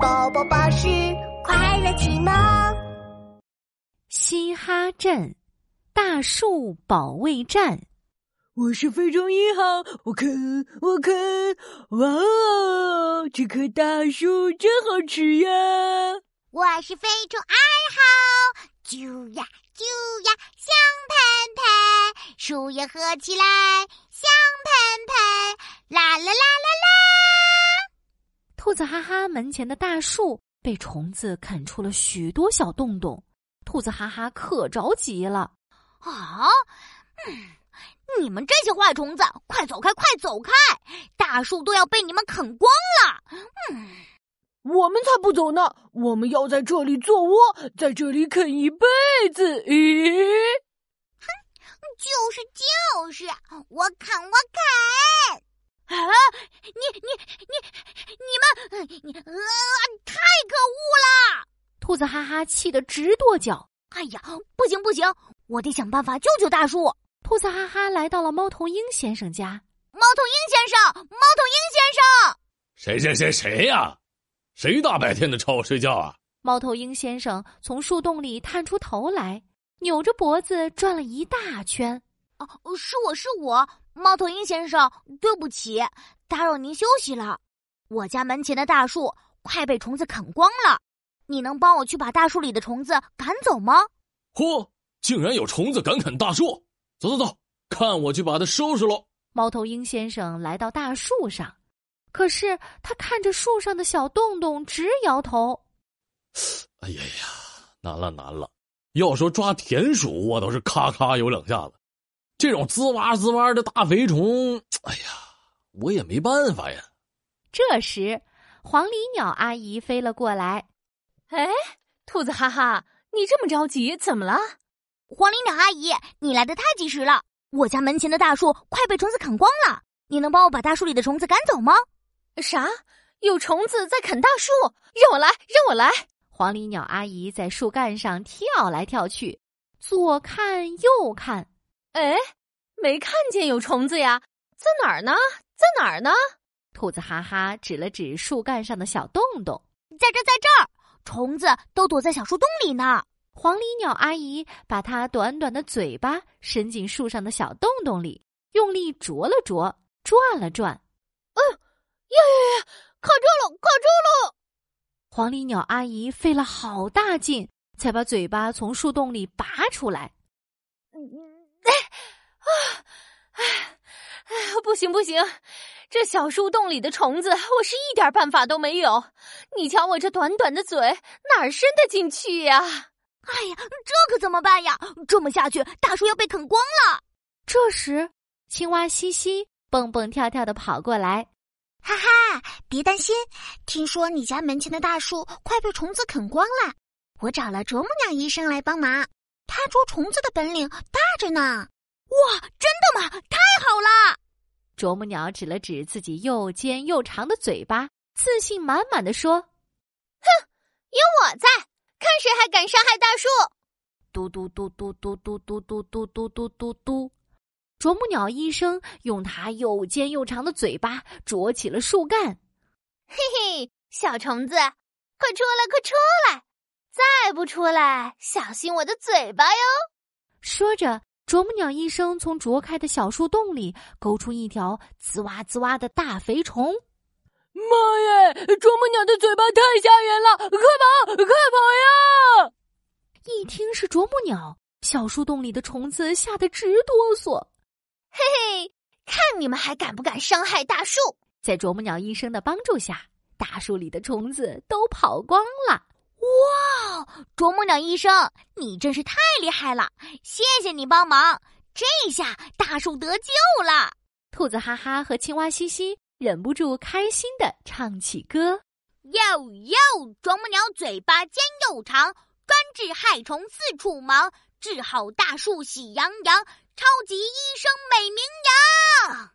宝宝巴士快乐启蒙。嘻哈镇大树保卫战。我是非洲一号，我看我看，哇哦，这棵大树真好吃呀！我是非洲二号，啾呀啾呀香喷喷，树叶合起来香喷喷，啦啦啦啦。兔子哈哈门前的大树被虫子啃出了许多小洞洞，兔子哈哈可着急了。啊，嗯，你们这些坏虫子，快走开，快走开！大树都要被你们啃光了。嗯。我们才不走呢！我们要在这里做窝，在这里啃一辈子。咦？哼，就是就是，我啃我啃。啊！你你你你们，你呃，太可恶了！兔子哈哈气得直跺脚。哎呀，不行不行，我得想办法救救大树。兔子哈哈来到了猫头鹰先生家。猫头鹰先生，猫头鹰先生，谁谁谁谁呀？谁大白天的吵我睡觉啊？猫头鹰先生从树洞里探出头来，扭着脖子转了一大圈。哦，是我是我，猫头鹰先生，对不起，打扰您休息了。我家门前的大树快被虫子啃光了，你能帮我去把大树里的虫子赶走吗？嚯，竟然有虫子敢啃大树！走走走，看我去把它收拾喽！猫头鹰先生来到大树上。可是他看着树上的小洞洞，直摇头。哎呀呀，难了难了！要说抓田鼠，我倒是咔咔有两下子。这种滋哇滋哇的大肥虫，哎呀，我也没办法呀。这时，黄鹂鸟阿姨飞了过来。哎，兔子哈哈，你这么着急，怎么了？黄鹂鸟阿姨，你来的太及时了！我家门前的大树快被虫子啃光了，你能帮我把大树里的虫子赶走吗？啥？有虫子在啃大树？让我来，让我来！黄鹂鸟阿姨在树干上跳来跳去，左看右看，哎，没看见有虫子呀？在哪儿呢？在哪儿呢？兔子哈哈指了指树干上的小洞洞，在这，在这儿，虫子都躲在小树洞里呢。黄鹂鸟阿姨把它短短的嘴巴伸进树上的小洞洞里，用力啄了啄，转了转，嗯。呀呀呀！卡住了，卡住了！黄鹂鸟阿姨费了好大劲，才把嘴巴从树洞里拔出来。哎啊哎哎！不行不行，这小树洞里的虫子，我是一点办法都没有。你瞧我这短短的嘴，哪儿伸得进去呀？哎呀，这可怎么办呀？这么下去，大树要被啃光了。这时，青蛙西西蹦蹦跳跳的跑过来。哈哈，别担心，听说你家门前的大树快被虫子啃光了，我找了啄木鸟医生来帮忙，他捉虫子的本领大着呢。哇，真的吗？太好了！啄木鸟指了指自己又尖又长的嘴巴，自信满满的说：“哼，有我在，看谁还敢伤害大树！”嘟嘟嘟嘟嘟嘟嘟嘟嘟嘟嘟嘟嘟。啄木鸟医生用它又尖又长的嘴巴啄起了树干，嘿嘿，小虫子，快出来，快出来！再不出来，小心我的嘴巴哟！说着，啄木鸟医生从啄开的小树洞里勾出一条滋哇滋哇的大肥虫。妈耶！啄木鸟的嘴巴太吓人了，快跑，快跑呀！一听是啄木鸟，小树洞里的虫子吓得直哆嗦。嘿嘿，看你们还敢不敢伤害大树！在啄木鸟医生的帮助下，大树里的虫子都跑光了。哇，啄木鸟医生，你真是太厉害了！谢谢你帮忙，这下大树得救了。兔子哈哈和青蛙嘻嘻忍不住开心的唱起歌：哟哟，啄木鸟嘴巴尖又长，专治害虫四处忙，治好大树喜洋洋。超级医生美名扬。